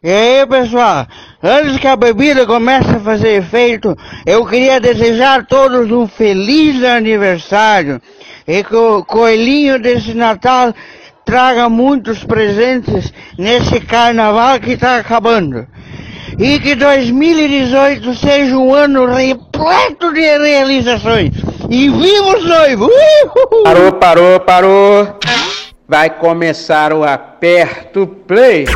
E aí, pessoal? Antes que a bebida comece a fazer efeito, eu queria desejar a todos um feliz aniversário e que o coelhinho desse Natal traga muitos presentes nesse carnaval que está acabando. E que 2018 seja um ano repleto de realizações. E viva os noivos! Uhul! Parou, parou, parou. Vai começar o aperto play.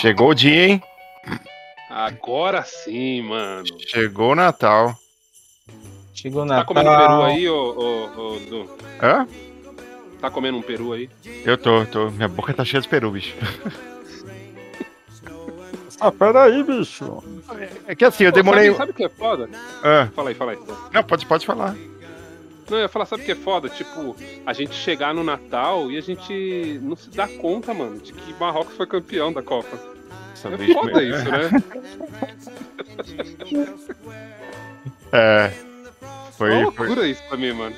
Chegou o dia, hein? Agora sim, mano. Chegou o Natal. Chegou Tá na comendo um peru aí, ô, ô, ô, Du? Hã? Tá comendo um peru aí? Eu tô, tô. Minha boca tá cheia de peru, bicho. Ah, peraí, bicho. É que assim, eu demorei. Sabe, sabe o que é foda? Ah, Fala aí, fala aí. não, pode, pode falar. Não, eu ia falar, sabe o que é foda? Tipo, a gente chegar no Natal e a gente não se dá conta, mano, de que Marrocos foi campeão da Copa. É vez- foda isso, né? É. Foi, Uma foi- loucura isso pra mim, mano.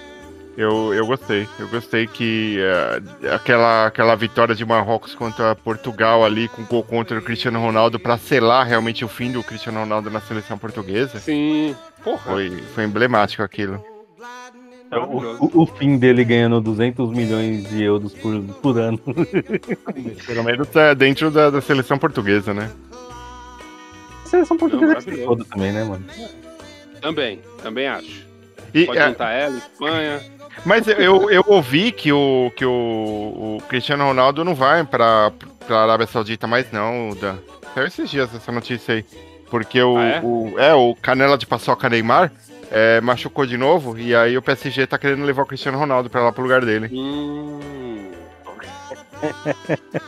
eu, eu gostei. Eu gostei que é, aquela, aquela vitória de Marrocos contra Portugal ali, com gol contra o Cristiano Ronaldo, pra selar realmente o fim do Cristiano Ronaldo na seleção portuguesa. Sim. Porra. Foi, foi emblemático aquilo. O, o- fim dele ganhando 200 milhões de euros por, por ano. Pelo menos é dentro da, da seleção portuguesa, né? A seleção portuguesa é toda também, né, mano? Também, também acho. E, Pode é, juntar ela, Espanha. Mas eu, eu ouvi que, o, que o, o Cristiano Ronaldo não vai pra, pra Arábia Saudita mais não, Dan. Saiu esses dias essa notícia aí. Porque o, Ah, é? o, é, o Canela de Paçoca Neymar é, machucou de novo e aí o PSG tá querendo levar o Cristiano Ronaldo pra lá pro lugar dele. Hum.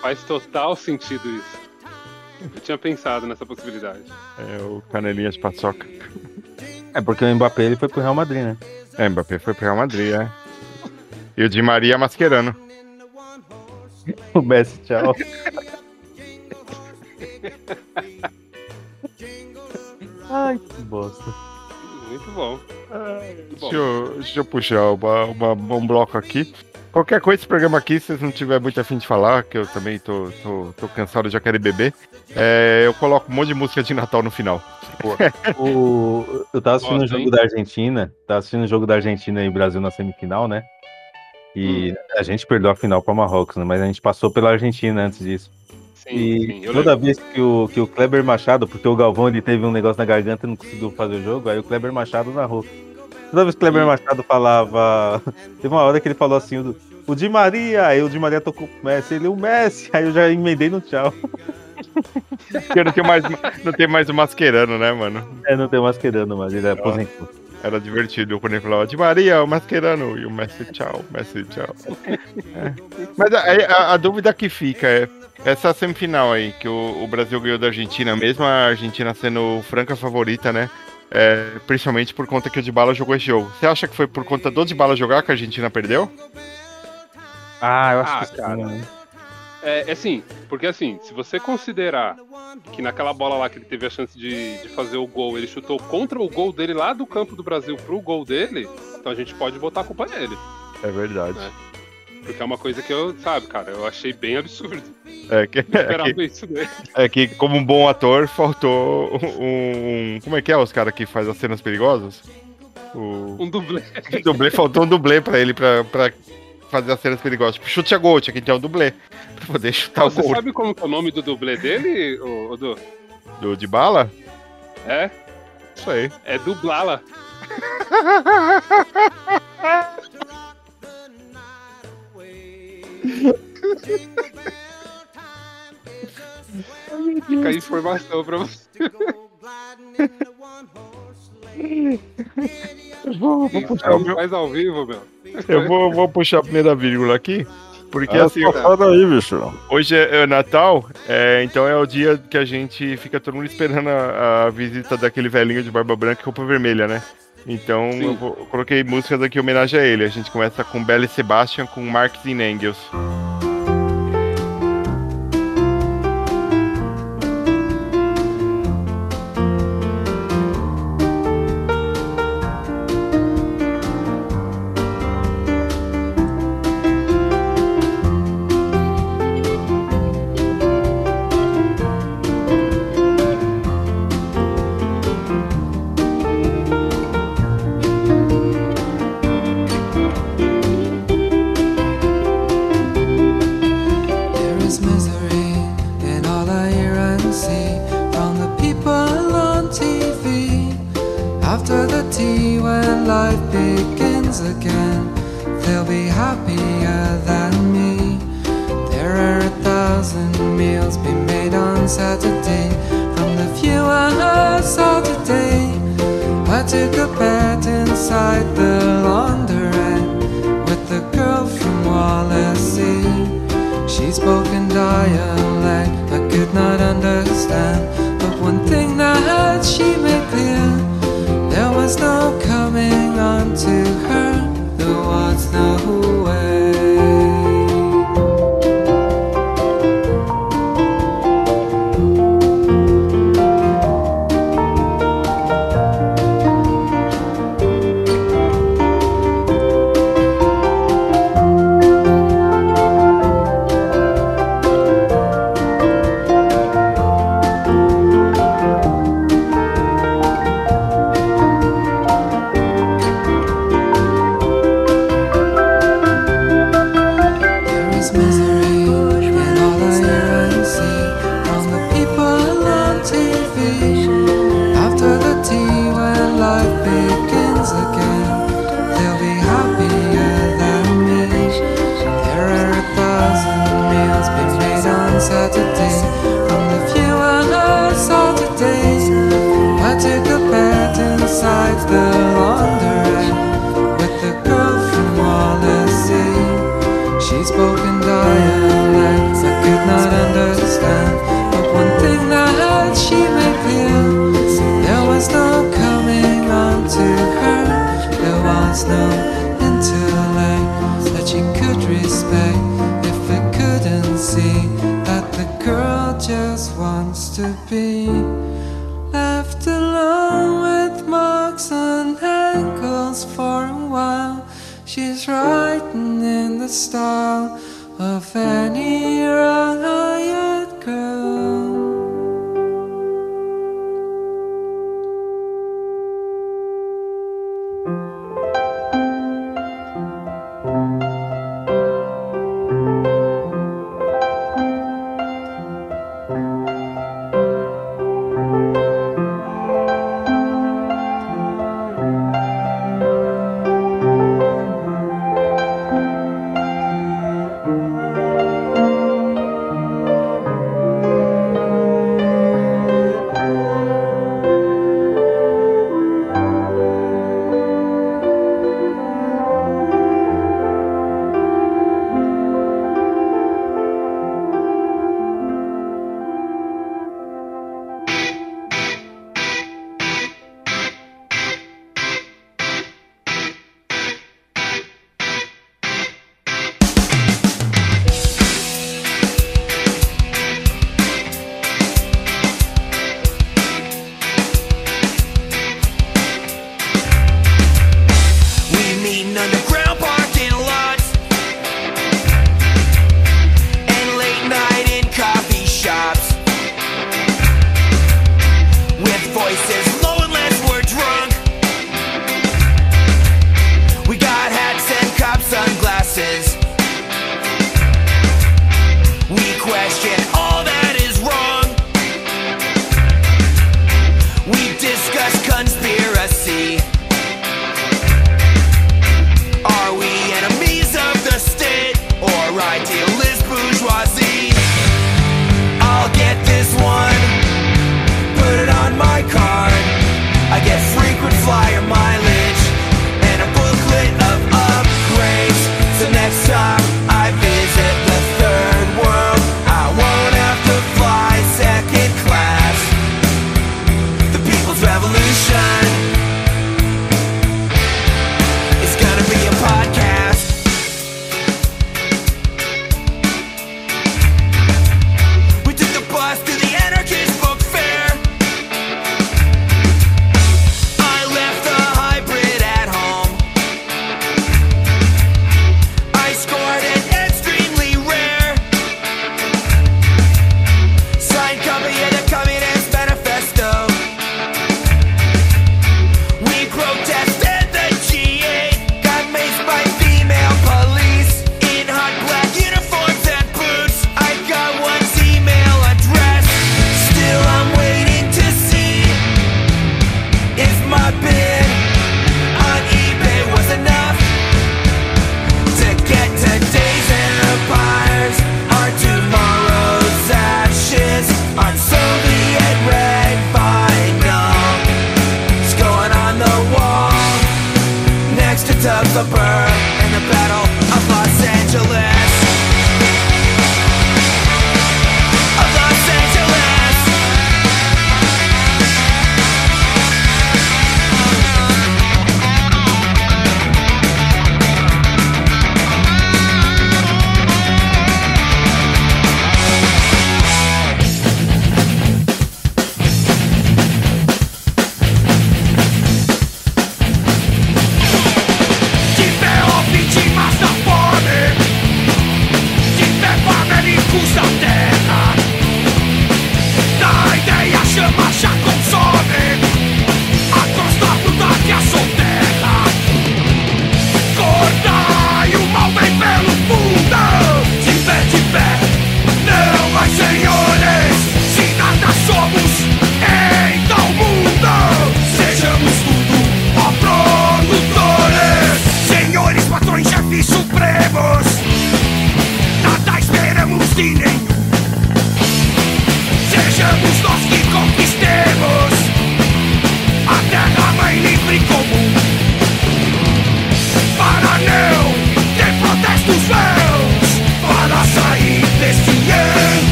Faz total sentido isso. Eu tinha pensado nessa possibilidade. É o Canelinha de Paçoca. É porque o Mbappé ele foi pro Real Madrid, né? É, Mbappé foi pro Real Madrid, é. E o Di Maria masquerando. O Messi, tchau. Ai, que bosta. Muito bom. Muito bom. Deixa eu, deixa eu puxar uma, uma- um bloco aqui. Qualquer coisa, esse programa aqui, se vocês não tiver muito afim de falar, que eu também tô, tô, tô cansado, já quero beber, é, eu coloco um monte de música de Natal no final. O, eu tava assistindo o Gosto, jogo hein? da Argentina, tava assistindo o jogo da Argentina e Brasil na semifinal, né? E a gente perdeu a final pra Marrocos, né? Mas a gente passou pela Argentina antes disso. Sim, E sim. Toda lembro. vez que o, que o Kleber Machado, porque o Galvão ele teve um negócio na garganta e não conseguiu fazer o jogo, aí o Kleber Machado narrou. Toda vez que o Kleber. Machado falava. Teve uma hora que ele falou assim: o, o Di Maria, aí o Di Maria tocou o Messi, ele o Messi, aí eu já emendei no tchau. Porque não tem mais, não tem mais o masquerano, né, mano? É, não tem mais querendo, mas ele aposentou. Era divertido quando ele falava de Maria, o masquerano, e o Messi, tchau, Messi, tchau. É. Mas aí a, a dúvida que fica é, essa semifinal aí, que o, o Brasil ganhou da Argentina, mesmo a Argentina sendo franca favorita, né? É, principalmente por conta que o Dybala jogou esse jogo. Você acha que foi por conta do Dybala jogar que a Argentina perdeu? Ah, eu acho Ah, que cara. sim. né? É, é assim, porque assim, se você considerar que naquela bola lá que ele teve a chance de, de fazer o gol, ele chutou contra o gol dele lá do campo do Brasil pro gol dele, então a gente pode botar a culpa nele. É verdade. Porque é uma coisa que eu, sabe, cara, eu achei bem absurdo. É que, é que, isso dele. é que, como um bom ator, faltou um. Como é que é os caras que faz as cenas perigosas? O. Um dublê. dublê, faltou um dublê pra ele pra, pra fazer as cenas perigosas. Tipo, chute a gol, tinha que ter um dublê. Pra poder chutar Você o gol sabe como que é o nome do dublê dele, ô, ô, Du? do de bala? É? Isso aí. É dublala. Fica a informação pra você. Eu vou, vou puxar o meu- Faz ao vivo, meu. eu vou, vou puxar a primeira vírgula aqui. Porque Ah, assim, foda aí, bicho. hoje é, é Natal, é, então é o dia que a gente fica todo mundo esperando a, a visita daquele velhinho de barba branca e roupa vermelha, né? Então Sim. eu, vou- eu coloquei músicas aqui em homenagem a ele. A gente começa com Belle Sebastian com Marx e Engels. took a bath inside the laundrette with the girl from Wallasey. She spoke in dialect I could not understand, but one thing that she made clear there was no coming on to her. left alone with marks and ankles for a while. She's writing in the style of any era I am.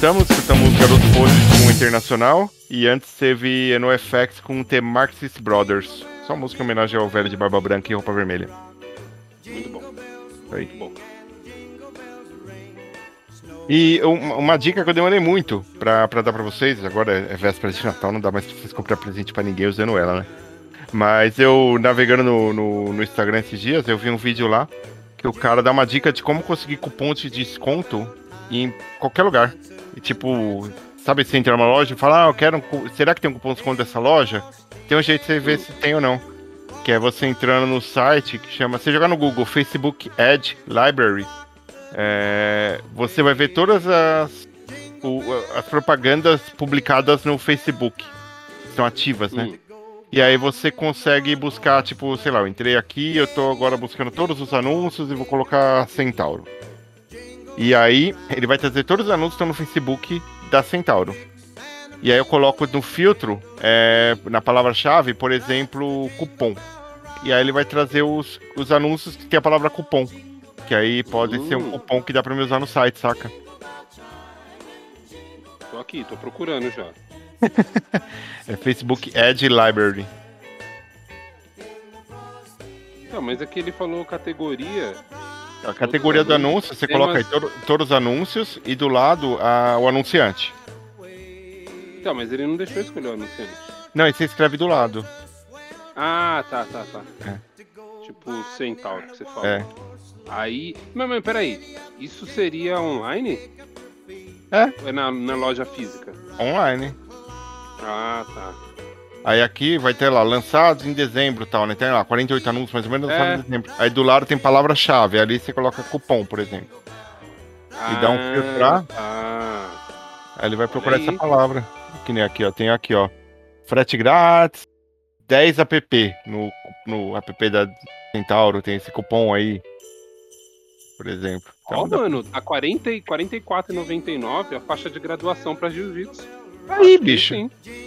Voltamos, escutamos Garoto Pose com o Internacional. E antes teve NoFX com The Marxist Brothers. Só música em homenagem ao velho de barba branca e roupa vermelha. Muito bom. Aí. Muito bom. E um- uma dica que eu demorei muito pra, pra dar pra vocês, agora é véspera de Natal, não dá mais pra vocês comprar presente pra ninguém usando ela, né? Mas eu, navegando no, no, no Instagram esses dias, eu vi um vídeo lá que o cara dá uma dica de como conseguir cupons de desconto em qualquer lugar. E tipo, sabe, você entra numa loja e fala, ah, eu quero um Será que tem um cupom de desconto dessa loja? Tem um jeito de você ver se tem ou não. Que é você entrando no site que chama. Você jogar no Google Facebook Ad Library. É, você vai ver todas as, o- as propagandas publicadas no Facebook. Estão ativas, né? Hum. E aí você consegue buscar, tipo, sei lá, eu entrei aqui, eu tô agora buscando todos os anúncios e vou colocar Centauro. E aí ele vai trazer todos os anúncios que estão no Facebook da Centauro. E aí eu coloco no filtro, é, na palavra-chave, por exemplo, cupom. E aí ele vai trazer os, os anúncios que tem a palavra cupom. Que aí pode ser um Hum. cupom que dá pra me usar no site, saca? Tô aqui, tô procurando já. É Facebook Ad Library. Não, mas aqui ele falou categoria. A categoria do anúncio, você coloca aí todo- todos os anúncios e do lado a- o anunciante. Então, mas ele não deixou escolher o anunciante. Não, e você escreve do lado. Ah, tá, tá, tá. É. Tipo Centauro que você fala. É. Aí. Mas, mas peraí. Isso seria online? É. Ou é na, na loja física? Online. Ah, tá. Aí aqui vai ter lá, lançados em dezembro tal, né? Tem lá 48 anúncios mais ou menos lançados É. em dezembro. Aí do lado tem palavra-chave, ali você coloca cupom, por exemplo. E dá um filtro lá. Ah, Aí ele vai procurar aí. essa palavra. Que nem aqui, ó. Tem aqui, ó. Frete grátis, 10 app no, no app da Centauro. Tem esse cupom aí. Por exemplo. Ó, Então, dá- mano, tá 40 e 44,99 a faixa de graduação pra jiu-jitsu. Aí, bicho.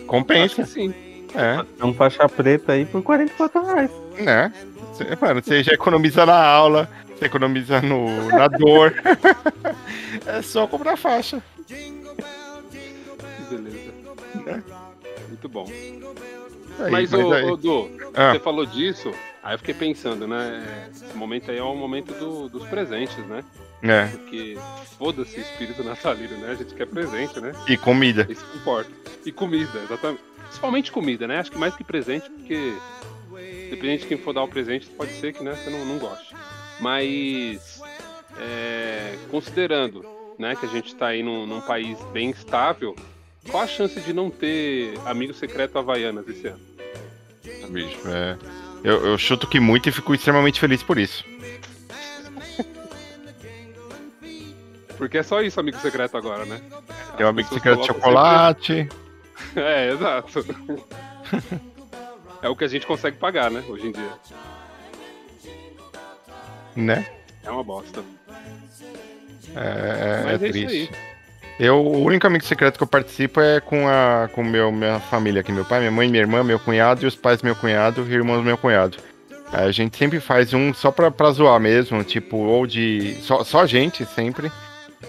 Compensa. sim. É, É um faixa preta aí por 44 reais. né? Cê- mano, você já economiza na aula, você economiza no, na dor. é só comprar faixa. Que beleza. Muito bom. Aí, mas, ô, aí- ô, Du, Ah. você falou disso, aí eu fiquei pensando, né? Esse momento aí é o momento do- dos presentes, né? É, Porque foda-se espírito natalino, né? A gente quer presente, né? e comida. Isso que importa. E comida, exatamente. Principalmente comida, né? Acho que mais que presente, porque dependendo de quem for dar o presente, pode ser que né, você não, não goste. Mas é, considerando né, que a gente tá aí num, num país bem estável, qual a chance de não ter amigo secreto Havaianas esse ano? Bicho, é. Eu, eu chuto que muito e fico extremamente feliz por isso. Porque é só isso, amigo secreto agora, né? Tem um amigo secreto de chocolate. sempre- É, exato. é o que a gente consegue pagar, né? Hoje em dia. né? É uma bosta. É, é Mas é isso triste. Eu, o único amigo secreto que eu participo é com a com meu, minha família aqui, meu pai, minha mãe, minha irmã, meu cunhado e os pais do meu cunhado e irmãos do meu cunhado. A gente sempre faz um só pra, pra zoar mesmo, tipo, ou de. Só, só a gente, sempre.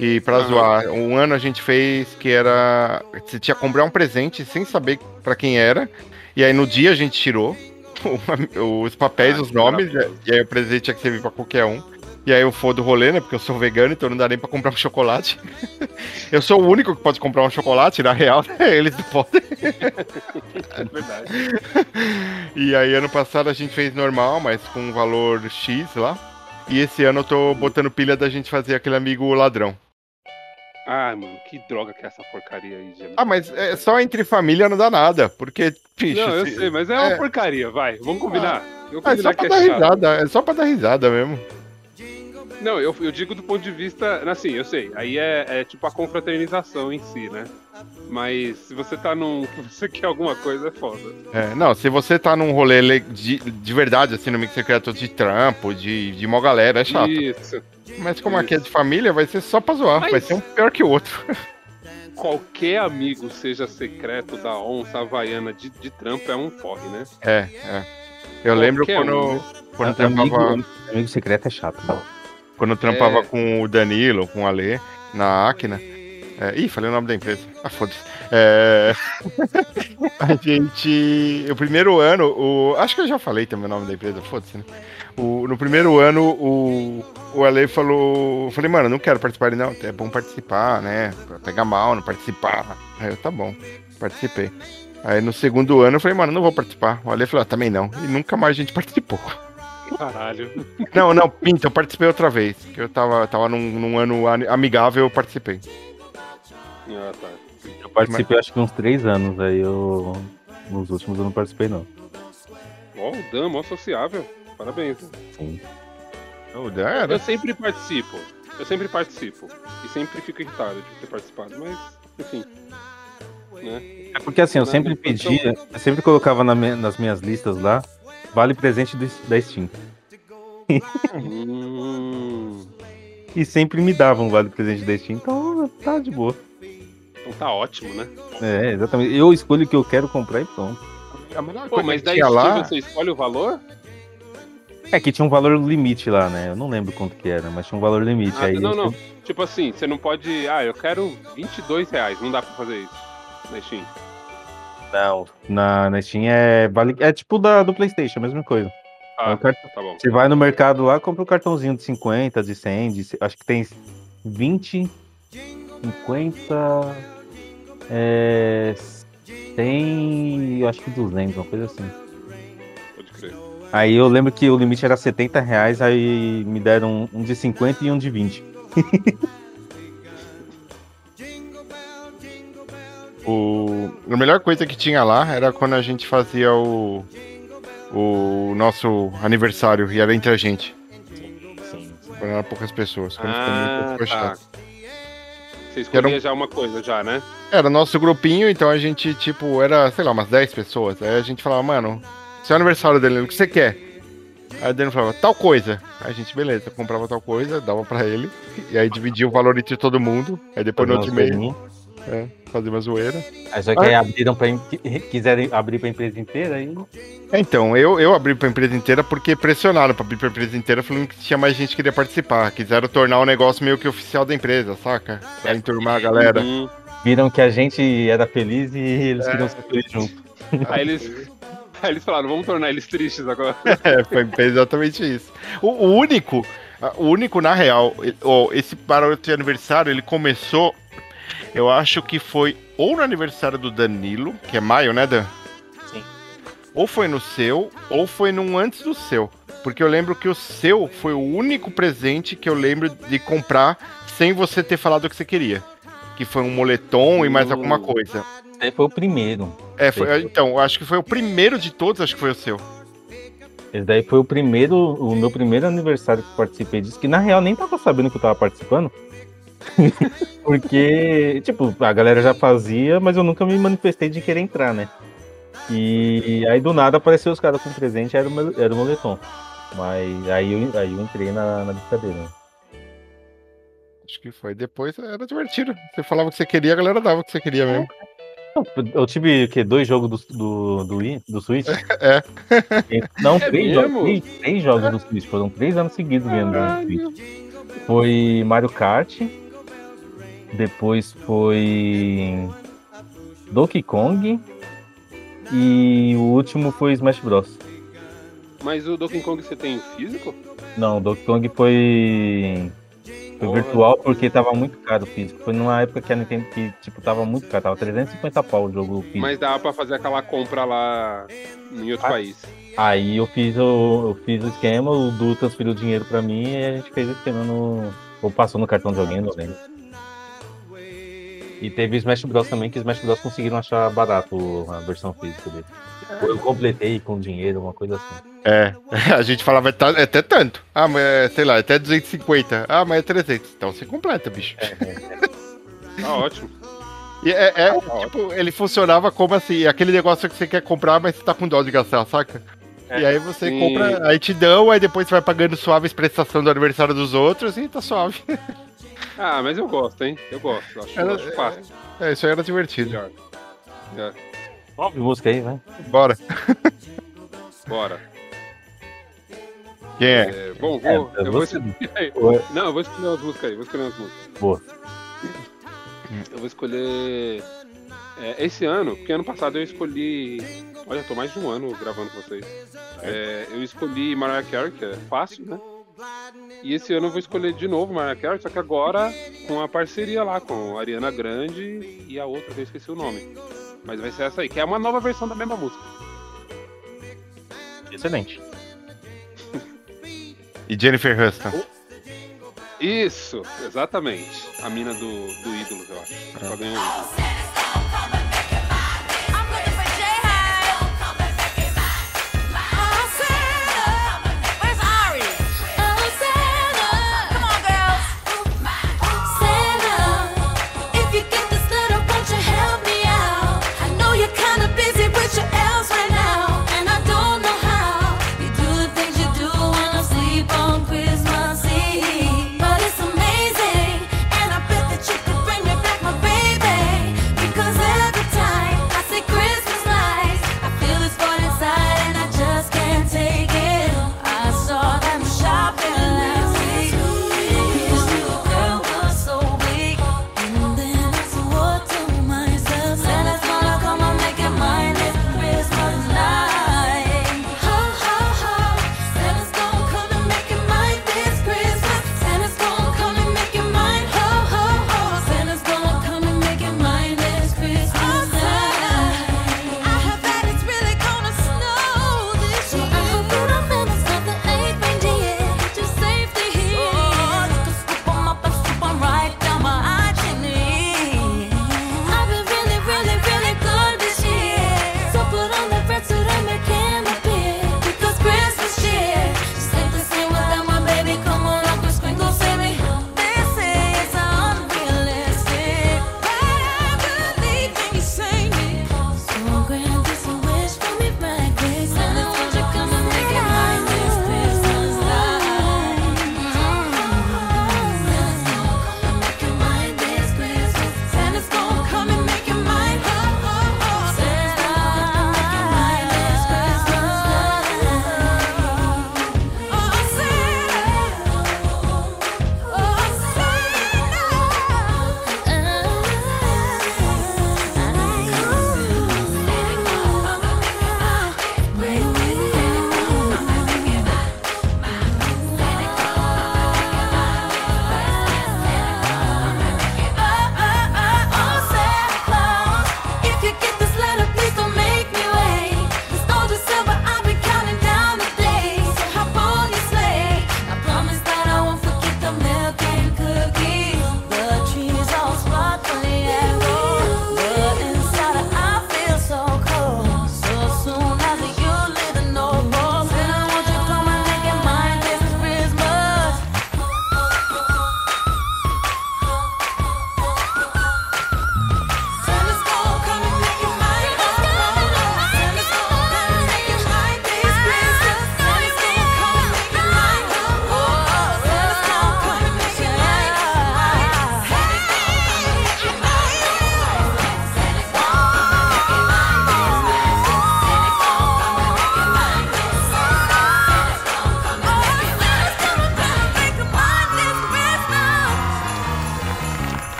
E pra Aham. zoar. Um ano a gente fez que era. Você tinha que comprar um presente sem saber pra quem era. E aí no dia a gente tirou os papéis, Ah, os nomes, e aí o presente tinha que servir pra qualquer um. E aí eu fodo o rolê, né? Porque eu sou vegano, então não dá nem pra comprar um chocolate. eu sou o único que pode comprar um chocolate, na real, né? Eles não podem. É verdade. E aí ano passado a gente fez normal, mas com um valor X lá. E esse ano eu tô botando pilha da gente fazer aquele amigo ladrão. Ai, mano, que droga que é essa porcaria aí, gente. Ah, mas é só entre família não dá nada, porque, bicho, Não, eu se- sei, mas é uma é. porcaria, vai. Vamos combinar. Eu é só combinar pra que dar é chato. risada, é só pra dar risada mesmo. Não, eu, eu digo do ponto de vista. Assim, eu sei. Aí é, é tipo a confraternização em si, né? Mas se você tá num. que você quer alguma coisa, é foda. É, não, se você tá num rolê de, de verdade, assim, no amigo secreto de trampo, de, de mó galera, é chato. Isso. Mas como aqui é de família, vai ser só pra zoar, Mas- vai ser um pior que o outro. Qualquer amigo, seja secreto da onça havaiana de, de trampo, é um porre, né? É, é. Eu lembro Qualquer quando, um, né? quando eu amigo, trampava, amigo secreto é chato. Né? Quando eu trampava É. com o Danilo, com o Alê, na Acna. É, ih, falei o nome da empresa. Ah, foda-se. É, a gente. O primeiro ano, o, acho que eu já falei também o nome da empresa, foda-se, né? O- no primeiro ano, o, o Ale falou. Eu falei, mano, não quero participar. Ele, não, é bom participar, né? Pra pegar mal, não participar. Aí eu, tá bom, participei. Aí no segundo ano eu falei, mano, não vou participar. O Ale falou, ah, também não. E nunca mais a gente participou. Caralho. Não, não, pinta, eu participei outra vez. Que eu tava, tava num, num ano amigável, eu participei. Ah, tá. Eu participei acho que uns três anos, aí eu. Nos últimos eu não participei, não. Ó, o Dan, mó sociável. Parabéns. Sim. Oh, era. Eu sempre participo. Eu sempre participo. E sempre fico irritado de ter participado, mas, enfim. Né? É porque assim, eu sempre pedia, eu sempre colocava na nas minhas listas lá, vale presente do- da Steam. Hum, E sempre me davam vale presente da Steam, então tá de boa. então tá ótimo, né? É, exatamente. Eu escolho o que eu quero comprar e pronto. A melhor Pô, coisa mas que daí tinha lá. você escolhe o valor? É que tinha um valor limite lá, né? Eu não lembro quanto que era, mas tinha um valor limite. Ah, aí não, não. sempre- Tipo assim, você não pode. Ah, eu quero 22 reais. Não dá pra fazer isso na Steam. Não, na, na Steam é, vale, é tipo da, do Playstation, a mesma coisa. É Ah, o cartão- tá bom. Você vai no mercado lá, compra um cartãozinho de 50, de 100, de, acho que tem 20, 50, é, 100, eu acho que 200, uma coisa assim. Pode crer. Aí eu lembro que o limite era 70 reais, aí me deram um de 50 e um de 20. O... A melhor coisa que tinha lá era quando a gente fazia o, o nosso aniversário e era entre a gente. Quando era poucas pessoas. Quando Ah, ficou tá. chato. Você escolhia Era um- já uma coisa, já, né? Era nosso grupinho, então a gente, tipo, era, sei lá, umas 10 pessoas. Aí a gente falava, mano, seu aniversário dele, o que você quer? Aí o Danilo falava, tal coisa. Aí a gente, beleza, comprava tal coisa, dava pra ele. E aí dividia o valor entre todo mundo. Aí depois no outro e-mail, coisinhas. É, fazia uma zoeira. Aí só que aí abriram pra. em- Quiserem abrir pra empresa inteira, aí. Então, eu, eu abri pra empresa inteira porque pressionaram pra abrir pra empresa inteira, falando que tinha mais gente que queria participar. Quiseram tornar o negócio meio que oficial da empresa, saca? Pra enturmar a galera. Uhum. Viram que a gente era feliz e eles queriam ser felizes junto. Aí eles. Aí eles falaram, vamos tornar eles tristes agora. É, foi exatamente isso. O, o único, ah, o único, na real, esse barulho de aniversário, ele começou, eu acho que foi ou no aniversário do Danilo, que é maio, né, Dan? Sim. Ou foi no seu, ou foi num antes do seu. Porque eu lembro que o seu foi o único presente que eu lembro de comprar sem você ter falado o que você queria. Que foi um moletom e mais alguma coisa. Esse aí foi o primeiro. É, foi, então, eu acho que foi o primeiro de todos, acho que foi o seu. Esse daí foi o primeiro, o meu primeiro aniversário que participei disso, que na real nem tava sabendo que eu tava participando. Porque, tipo, a galera já fazia, mas eu nunca me manifestei de querer entrar, né? E aí do nada apareceu os caras com presente, era o, era o moletom. Mas aí eu, aí eu entrei na, na brincadeira. né? Acho que foi. Depois era divertido. Você falava o que você queria, a galera dava o que você queria mesmo. Eu tive o quê? Dois jogos do, do, do, Wii- do Switch? É. Não, É três, jogos, três, três jogos do Switch. Foram três anos seguidos ganhando Switch. Foi Mario Kart. Depois foi Donkey Kong. E o último foi Smash Bros. Mas o Donkey Kong você tem físico? Não, Donkey Kong foi. Foi Porra. virtual porque tava muito caro o físico. Foi numa época que a Nintendo que, tipo, tava muito caro, tava 350 pau o jogo físico. Mas dava pra fazer aquela compra lá em outro Ah. país. Aí eu fiz o, eu fiz o esquema, o Du transferiu o dinheiro pra mim e a gente fez o esquema no. Ou passou no cartão de alguém, não lembro. E teve Smash Bros também, que Smash Bros conseguiram achar barato a versão física dele. Ou eu completei com dinheiro, uma coisa assim. É. A gente falava é ta- é até tanto. Ah, mas é, sei lá, é até 250. Ah, mas é 300. Então você completa, bicho. Tá ótimo. E é, é, tipo, ele funcionava como assim, aquele negócio que você quer comprar, mas você tá com dó de gastar, saca? E aí você Sim. compra, aí te dão, aí depois você vai pagando suaves prestação do aniversário dos outros e tá suave. Ah, mas eu gosto, hein? Eu gosto. Acho, Era- acho fácil. É, isso aí era divertido. É, música aí, vai. Bora. bora. Quem é? É, bom, É, vou, eu vou escolher. Não, eu vou escolher umas músicas aí. Vou escolher umas músicas. Boa. Eu vou escolher. é, esse ano, porque ano passado eu escolhi. Olha, tô mais de um ano gravando com vocês. É, eu escolhi Mariah Carey, que é fácil, né? E esse ano eu vou escolher de novo Mariah Carey, só que agora com a parceria lá com a Ariana Grande e a outra que eu esqueci o nome. Mas vai ser essa aí, que é uma nova versão da mesma música. Excelente. E Jennifer Huston. Isso, exatamente. A mina do, do ídolo, eu acho. Só ganhou um ídolo.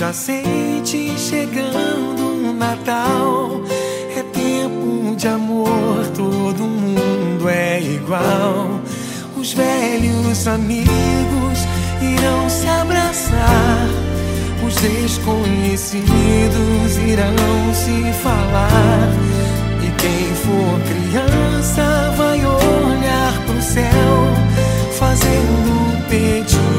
Já sente chegando o Natal. É tempo de amor, todo mundo é igual. Os velhos amigos irão se abraçar. Os desconhecidos irão se falar. E quem for criança vai olhar pro céu, fazendo um pedido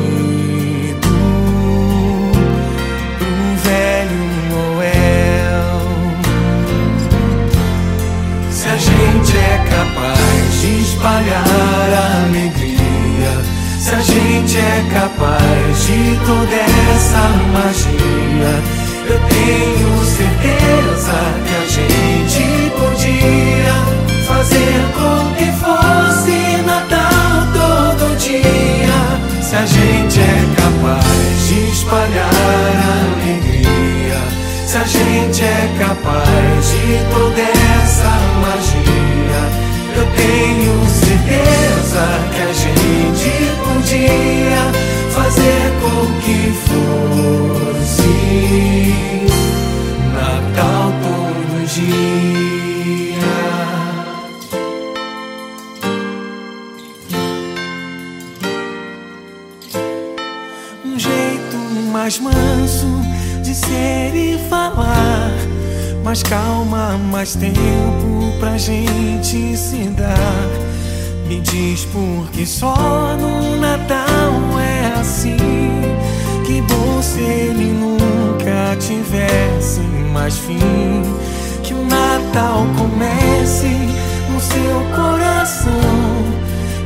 mais tempo pra gente se dar. Me diz por que só no Natal é assim. Que bom se ele nunca tivesse mais fim. Que o Natal comece no seu coração.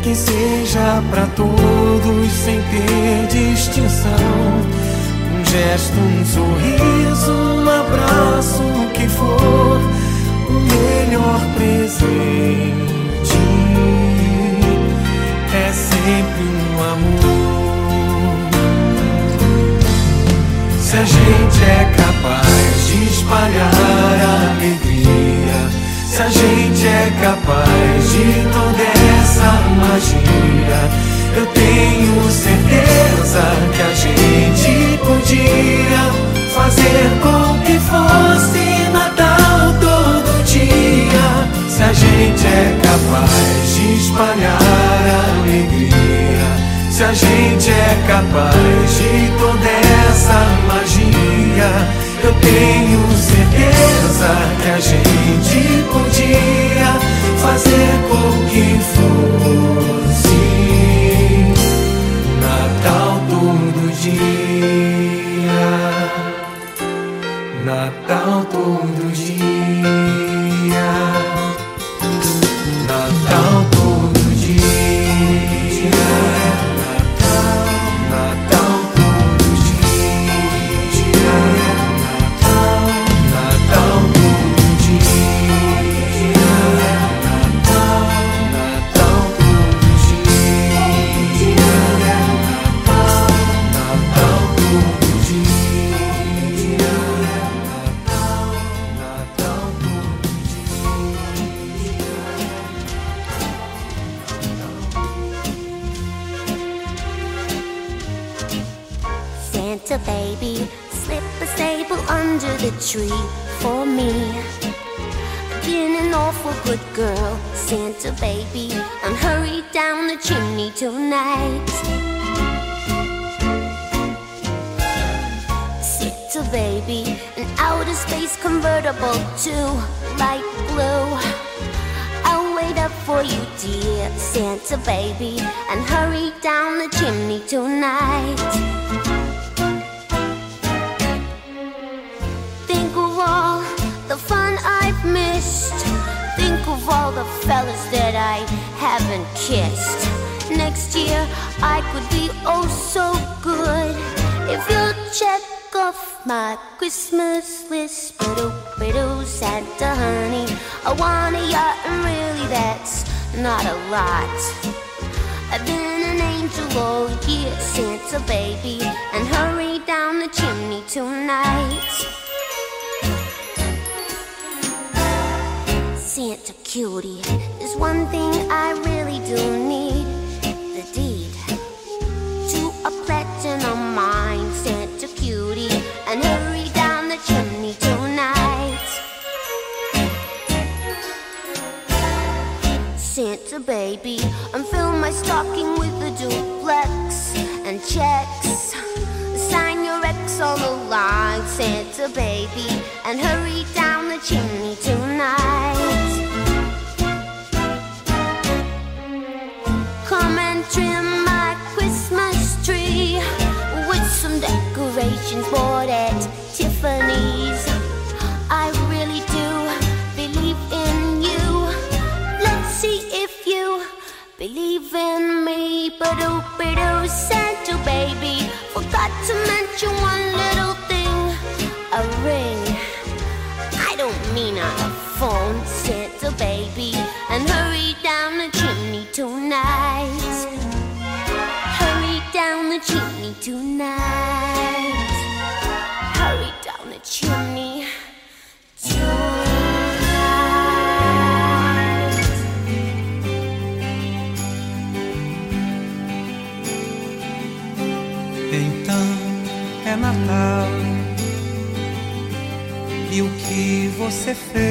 Que seja pra todos sem ter distinção. Um gesto, um sorriso, um abraço, o que for, melhor presente é sempre um amor. Se a gente é capaz de espalhar a alegria, se a gente é capaz de toda essa magia, eu tenho certeza que a gente podia fazer com se a gente é capaz de toda essa magia, eu tenho certeza que a gente podia fazer com que fosse Natal todo dia. Natal todo dia. Baby, and hurry down the chimney tonight. Think of all the fun I've missed. Think of all the fellas that I haven't kissed. Next year I could be oh so good if you'll check off my Christmas list. But oh, oh Santa honey, I want a yacht, and really that's not a lot. I've been an angel all year since a baby, and hurry down the chimney tonight. Santa cutie, there's one thing I really do need. a baby and fill my stocking with the duplex and checks. Sign your ex on the line, Santa baby, and hurry down the chimney tonight. Come and trim my Christmas tree with some decorations bought at Tiffany. Believe in me, but oh, Santa baby. Forgot to mention one little thing a ring. I don't mean on a phone, Santa baby. And hurry down the chimney tonight. Hurry down the chimney tonight. se fait.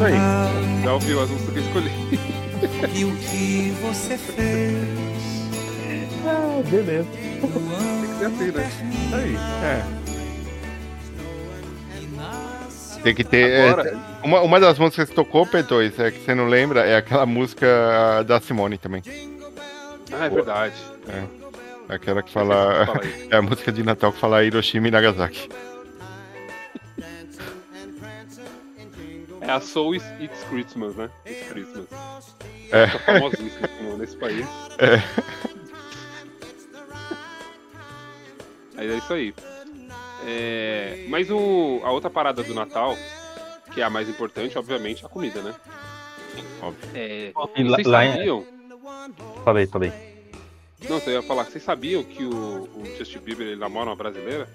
É Natal. Já ouviu as músicas que eu escolhi. E o que você fez? Ah, beleza. Tem que ser assim, né? Aí, é. Tem que ter. é, Agora- uma, uma das músicas que tocou, P2, é que você não lembra, é aquela música da Simone também. Ah, é verdade. É. Aquela que fala. Fala aí. É a música de Natal que fala Hiroshima e Nagasaki. É a Soul Is- It's Christmas, né? It's Christmas. É. Tá famosíssima no- nesse país. É. Mas é isso aí. É, Mas o... a outra parada do Natal, que é a mais importante, obviamente, é a comida, né? Óbvio. É, E lá- Vocês lá sabiam? Falei, falei. Não, você ia falar, vocês sabiam que o, o Justin Bieber ele namora uma brasileira?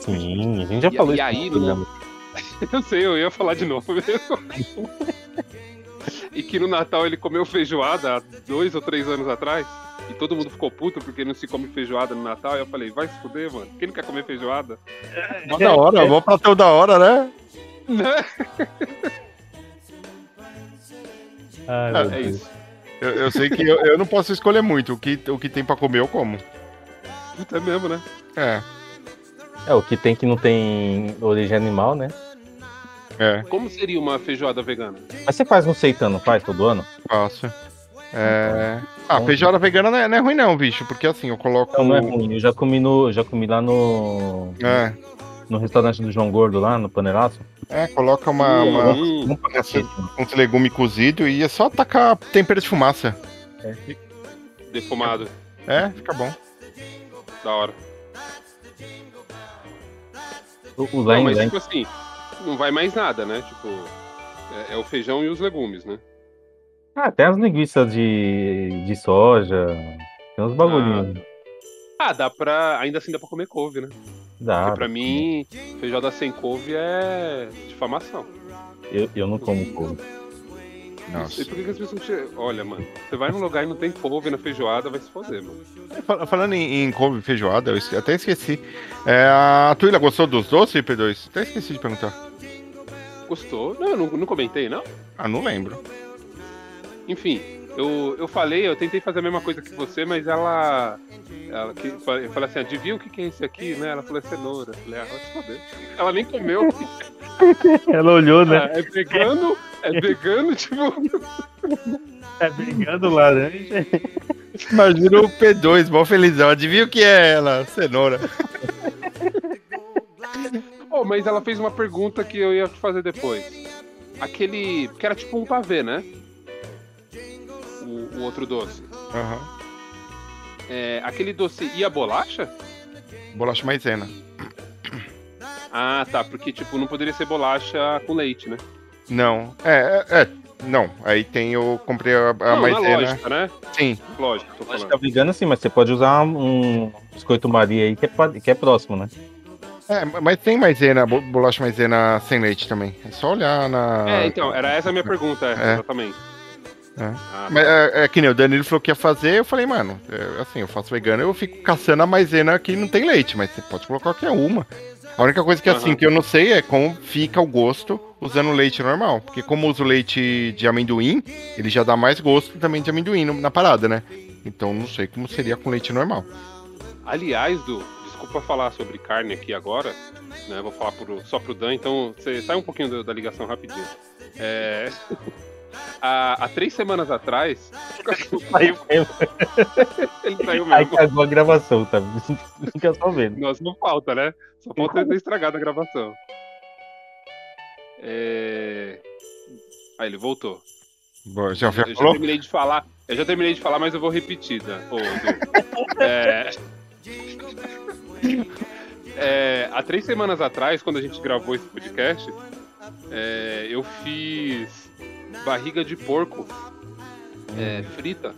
Sim, a gente já E- falou e isso aí, no. Eu sei, eu ia falar de novo mesmo. e que no Natal ele comeu feijoada há dois ou três anos atrás. E todo mundo ficou puto porque não se come feijoada no Natal. E eu falei, vai se fuder, mano. Quem não quer comer feijoada? Mó da hora, mó platão da hora, né? Né? Ai, É Deus. isso. Eu, eu sei que eu, eu não posso escolher muito. O que, o que tem pra comer, eu como. Puta, é mesmo, né? É, É, o que tem que não tem origem animal, né? É, Como seria uma feijoada vegana? Mas você faz um seitan, não faz todo ano? faço. É... Ah, feijoada vegana não é, não é ruim não, bicho, porque assim, eu coloco... Não, não é ruim. Eu já comi no. Já comi lá no. É, No restaurante do João Gordo lá, no panelaço. é, coloca uma, uma- Hum, Bom pra cacete. mano. uns legumes cozidos e é só tacar tempero de fumaça. defumado. É, fica bom. Da hora. O, o Não, lá em- mas tipo assim, não vai mais nada, né? Tipo, é, é o feijão e os legumes, né? Ah, tem as linguiças de, de soja. Tem uns bagulhinhos. Ah, dá pra. Ainda assim dá pra comer couve, né? Dá. Porque pra mim, feijoada sem couve é difamação. Eu, eu não como couve. Não sei por que que as pessoas. Olha, mano, você vai num lugar e não tem couve na feijoada, vai se foder, mano. Fal- Falando em, em couve e feijoada, eu até esqueci. É, a Tuila gostou dos doces, P2? Até esqueci de perguntar. Gostou? Não, eu não, não comentei, não? Ah, não lembro. Enfim, eu, eu falei, eu tentei fazer a mesma coisa que você, mas ela. ela que, eu falei assim, adivinha o que, que é esse aqui, né? Ela falou, é cenoura. Eu falei, ah, vai se foder. Ela nem comeu. Ela olhou, Ah, é vegano, é vegano, tipo. É brigando laranja. Imagina o P2, mó felizão. Adivinha o que é ela? Cenoura. Oh, mas ela fez uma pergunta que eu ia te fazer depois. Aquele. Que era tipo um pavê, né? O, o outro doce. Aham. É, aquele doce ia bolacha? Bolacha maisena. Ah, tá. Porque, tipo, não poderia ser bolacha com leite, né? Não. É, é, é. Não. Aí tem, eu comprei a, a não, na maisena. lógica, né? Sim. Lógico, tô Acho falando. que a vegana sim, mas você pode usar um biscoito Maria aí que é, que é próximo, né? É, mas tem maisena, bo- bolacha maisena sem leite também. É só olhar na. É, então, era essa a minha pergunta, é, exatamente. É. Ah, Mas é, é que nem o Danilo falou que ia fazer, eu falei, mano, é, assim, eu faço vegano, eu fico caçando a maisena que não tem leite, mas você pode colocar qualquer uma. A única coisa que assim, que eu não sei é como fica o gosto usando leite normal. Porque como uso leite de amendoim, ele já dá mais gosto também de amendoim na parada, né? Então não sei como seria com leite normal. Aliás, Du, desculpa falar sobre carne aqui agora, né? Vou falar pro- só pro Dan, então você sai um pouquinho da, da ligação rapidinho. É, há, há três semanas atrás. Saiu mesmo. Ele saiu Aí mesmo. cagou a gravação, tá? Fica só vendo. Nossa, não falta, né? Só falta ter estragado a gravação. É... Aí ele voltou. Bom, já, já Eu já terminei de falar. Eu já terminei de falar, mas eu vou repetir, né? Ô, Du. É... É, há três semanas atrás, quando a gente gravou esse podcast, é, eu fiz barriga de porco é, frita.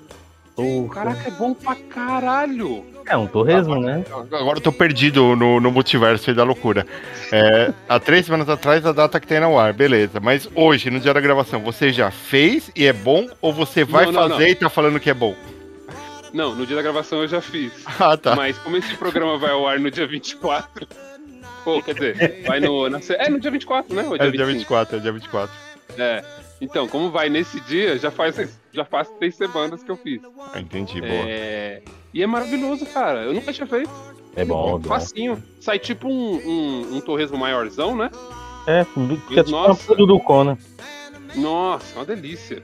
Porra. Caraca, é bom pra caralho! É um torresmo, né? Agora eu tô perdido no, no multiverso aí da loucura. É, há três semanas atrás a data que tem no ar, beleza. Mas hoje, no dia da gravação, você já fez e é bom? Ou você vai Não, não, fazer não. e tá falando que é bom? Não, no dia da gravação eu já fiz. Ah, tá. Mas como esse programa vai ao ar no dia 24, Pô, quer dizer, vai no. Na, é no dia 24, né? Ou É dia 25? 24, é dia 24. É. Então, como vai nesse dia, já faz, já faz três semanas que eu fiz. Ah, entendi, boa. É, E é maravilhoso, cara. Eu nunca tinha feito. É bom, é bom. Facinho. Sai tipo um, um, um torresmo maiorzão, né? É, fica tipo Nossa. tudo do Kona. Nossa, uma delícia.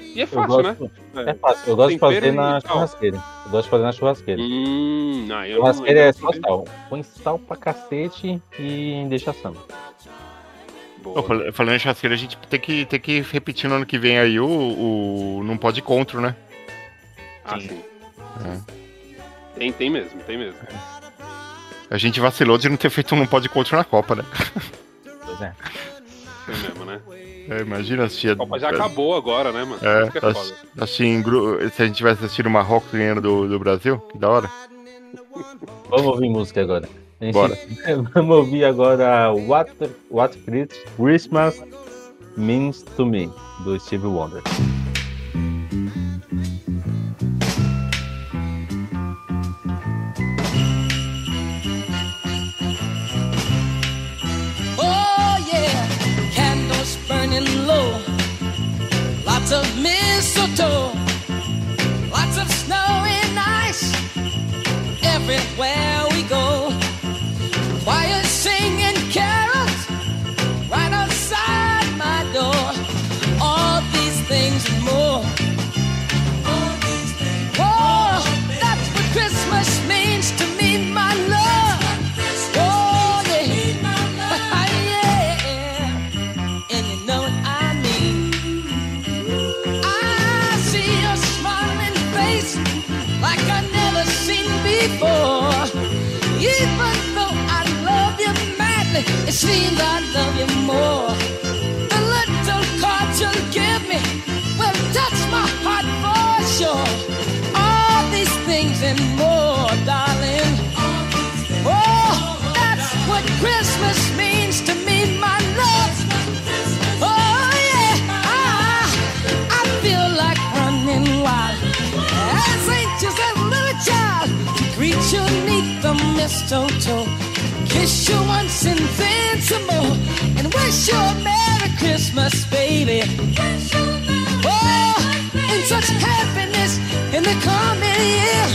E é Eu fácil, né? gosto, é fácil. Eu gosto de fazer na churrasqueira. Eu gosto de fazer na churrasqueira. Hum, não, eu churrasqueira não- é só sal. Põe sal pra cacete e deixa fal- falando em churrasqueira, a gente tem que, tem que repetir no ano que vem aí o, o Não Pode Contro, né? Ah, sim. É. Tem, tem mesmo, tem mesmo. A gente vacilou de não ter feito um Não Pode Contro na Copa, né? Pois é. Tem mesmo, né? É, imagina assistir. A Copa já acabou agora, né, mano? É, é foda. ass- assistir em gru... se a gente tivesse assistido o Marrocos ganhando do, do Brasil, que da hora. Vamos ouvir música agora. Gente- Bora. Vamos ouvir agora What, What Christmas Means to Me, do Steve Wonder. Mistletoe, lots of snow and ice everywhere things and more, darling. Oh, that's what Christmas means to me, my love. Oh yeah, I, I feel like running wild as anxious as a little child greet you neath the mistletoe, kiss you once and then some more, and wish you a Merry Christmas, baby. Oh, and such happiness year.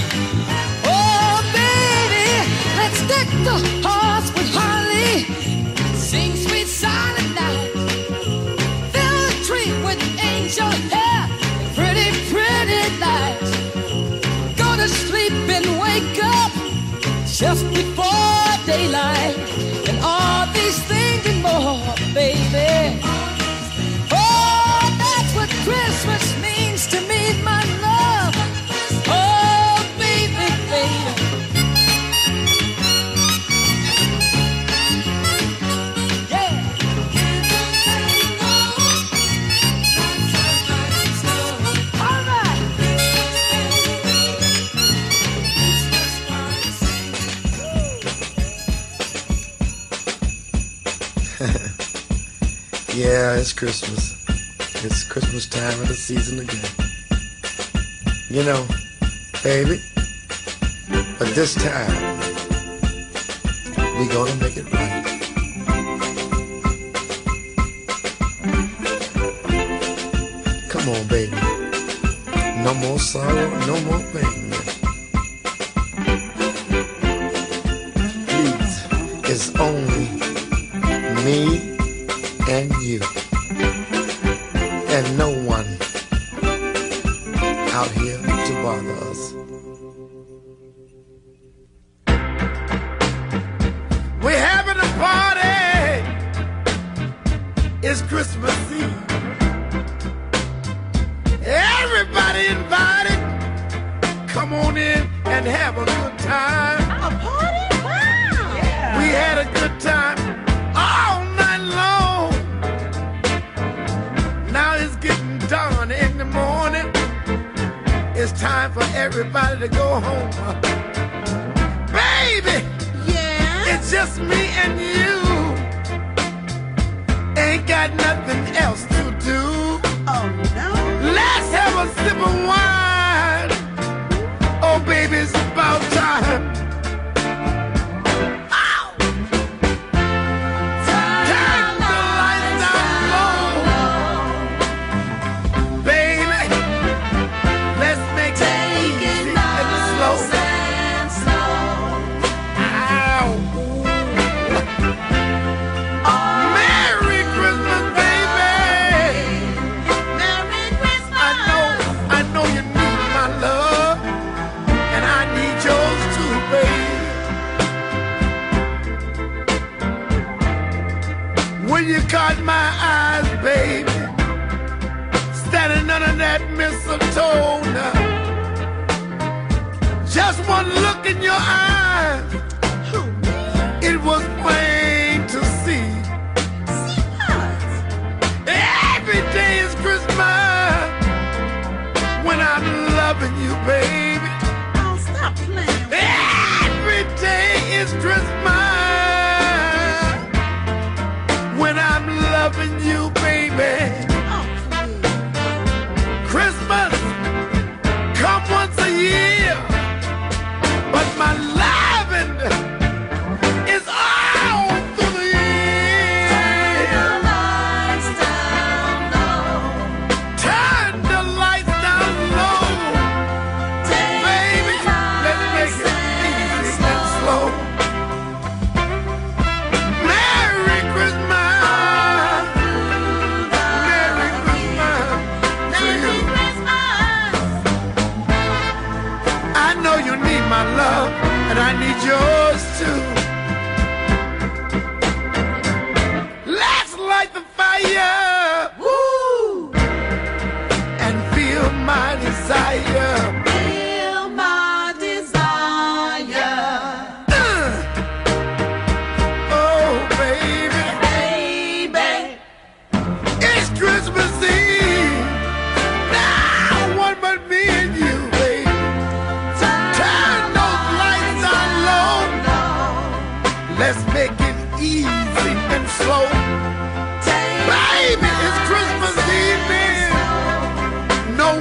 Oh, baby, let's deck the hearts with holly, sing sweet silent night. Fill the tree with angel hair, pretty, pretty lights. Go to sleep and wake up just before daylight. It's Christmas. It's Christmas time of the season again. You know, baby, but this time, we gonna make it right. Come on, baby. No more sorrow, no more pain. when you caught my eyes, baby, standing under that mistletoe. Now. Just one look in your eyes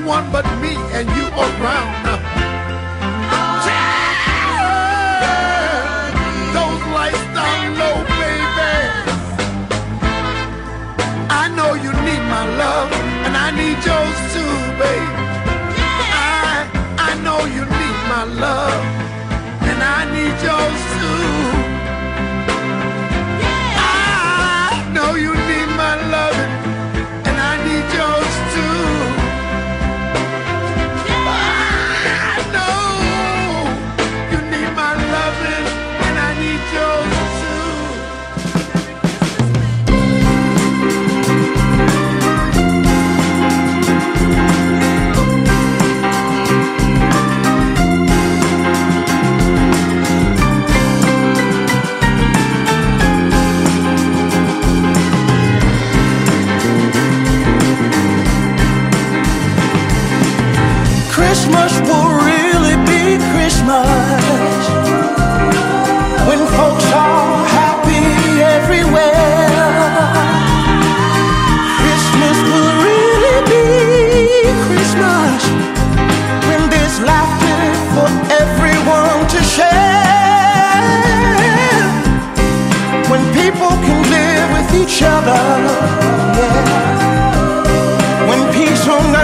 one but me and you around. Those lights down low, baby. I know you need my love, and I need yours too, babe. I I know you need my love. Christmas will really be Christmas when folks are happy everywhere? Christmas will really be Christmas when there's laughter for everyone to share. When people can live with each other, yeah. When peace on earth.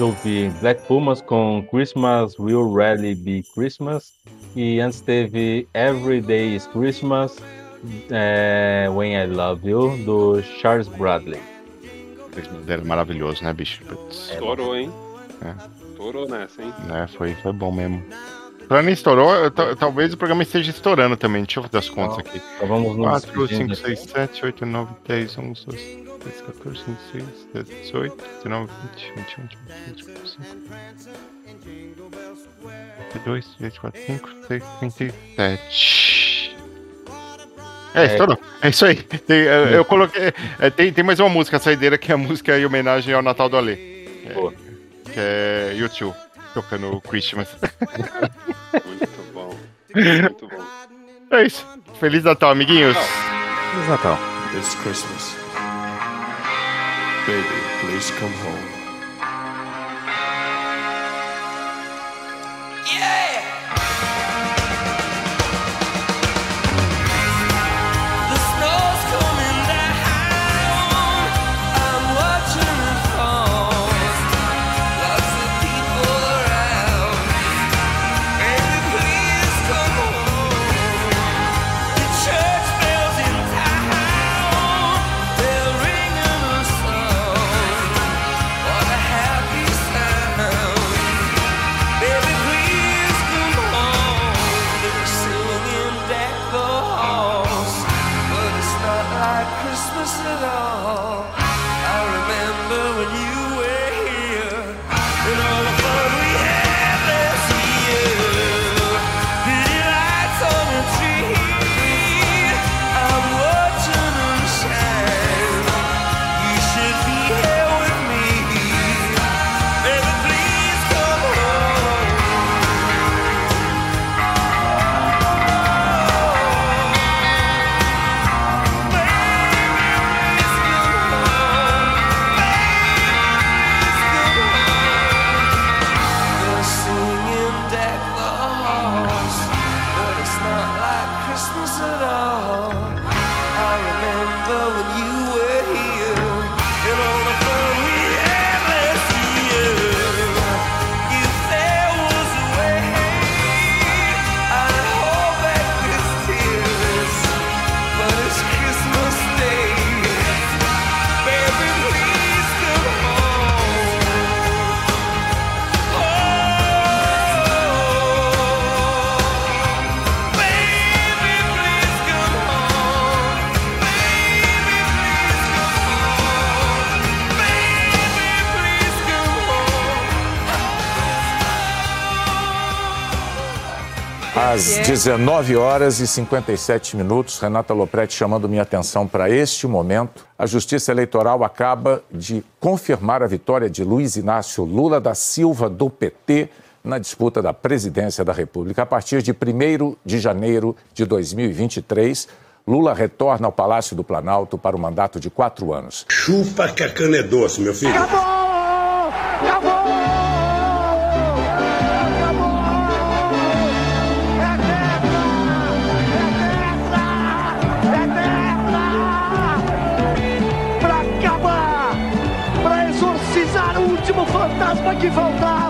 de ouvir Black Pumas com Christmas Will Really Be Christmas. E antes teve Every Day is Christmas, é, When I Love You, do Charles Bradley. Christmas dele é maravilhoso, né, bicho? Estourou, hein? É. Estourou nessa, hein? né, foi, foi bom mesmo. Pra mim estourou, talvez o programa esteja estourando também. Deixa eu fazer as contas aqui. Então vamos nos 4, despedindo 5, 6, 7, 8, 9, 10, 11, 12, 13, 14, 15, 16, 18, 19, 20, 21, 22, 25, 22, 24, 5, 6, 27. É, estourou. É isso aí. Tem, eu, eu coloquei. é, tem, tem mais uma música, a saideira, que é a música em homenagem ao Natal do Alê. Boa. Que é YouTube, tocando Christmas. Muito bom. Muito bom. É isso. Feliz Natal, amiguinhos. Feliz Natal. It's Christmas. Baby, please come home. Às 19 horas e 57 minutos, Renata Lopretti chamando minha atenção para este momento. A Justiça Eleitoral acaba de confirmar a vitória de Luiz Inácio Lula da Silva, do PT, na disputa da presidência da República. A partir de 1 de janeiro de 2023, Lula retorna ao Palácio do Planalto para o mandato de quatro anos. Chupa que a cana é doce, meu filho. Pra que faltava!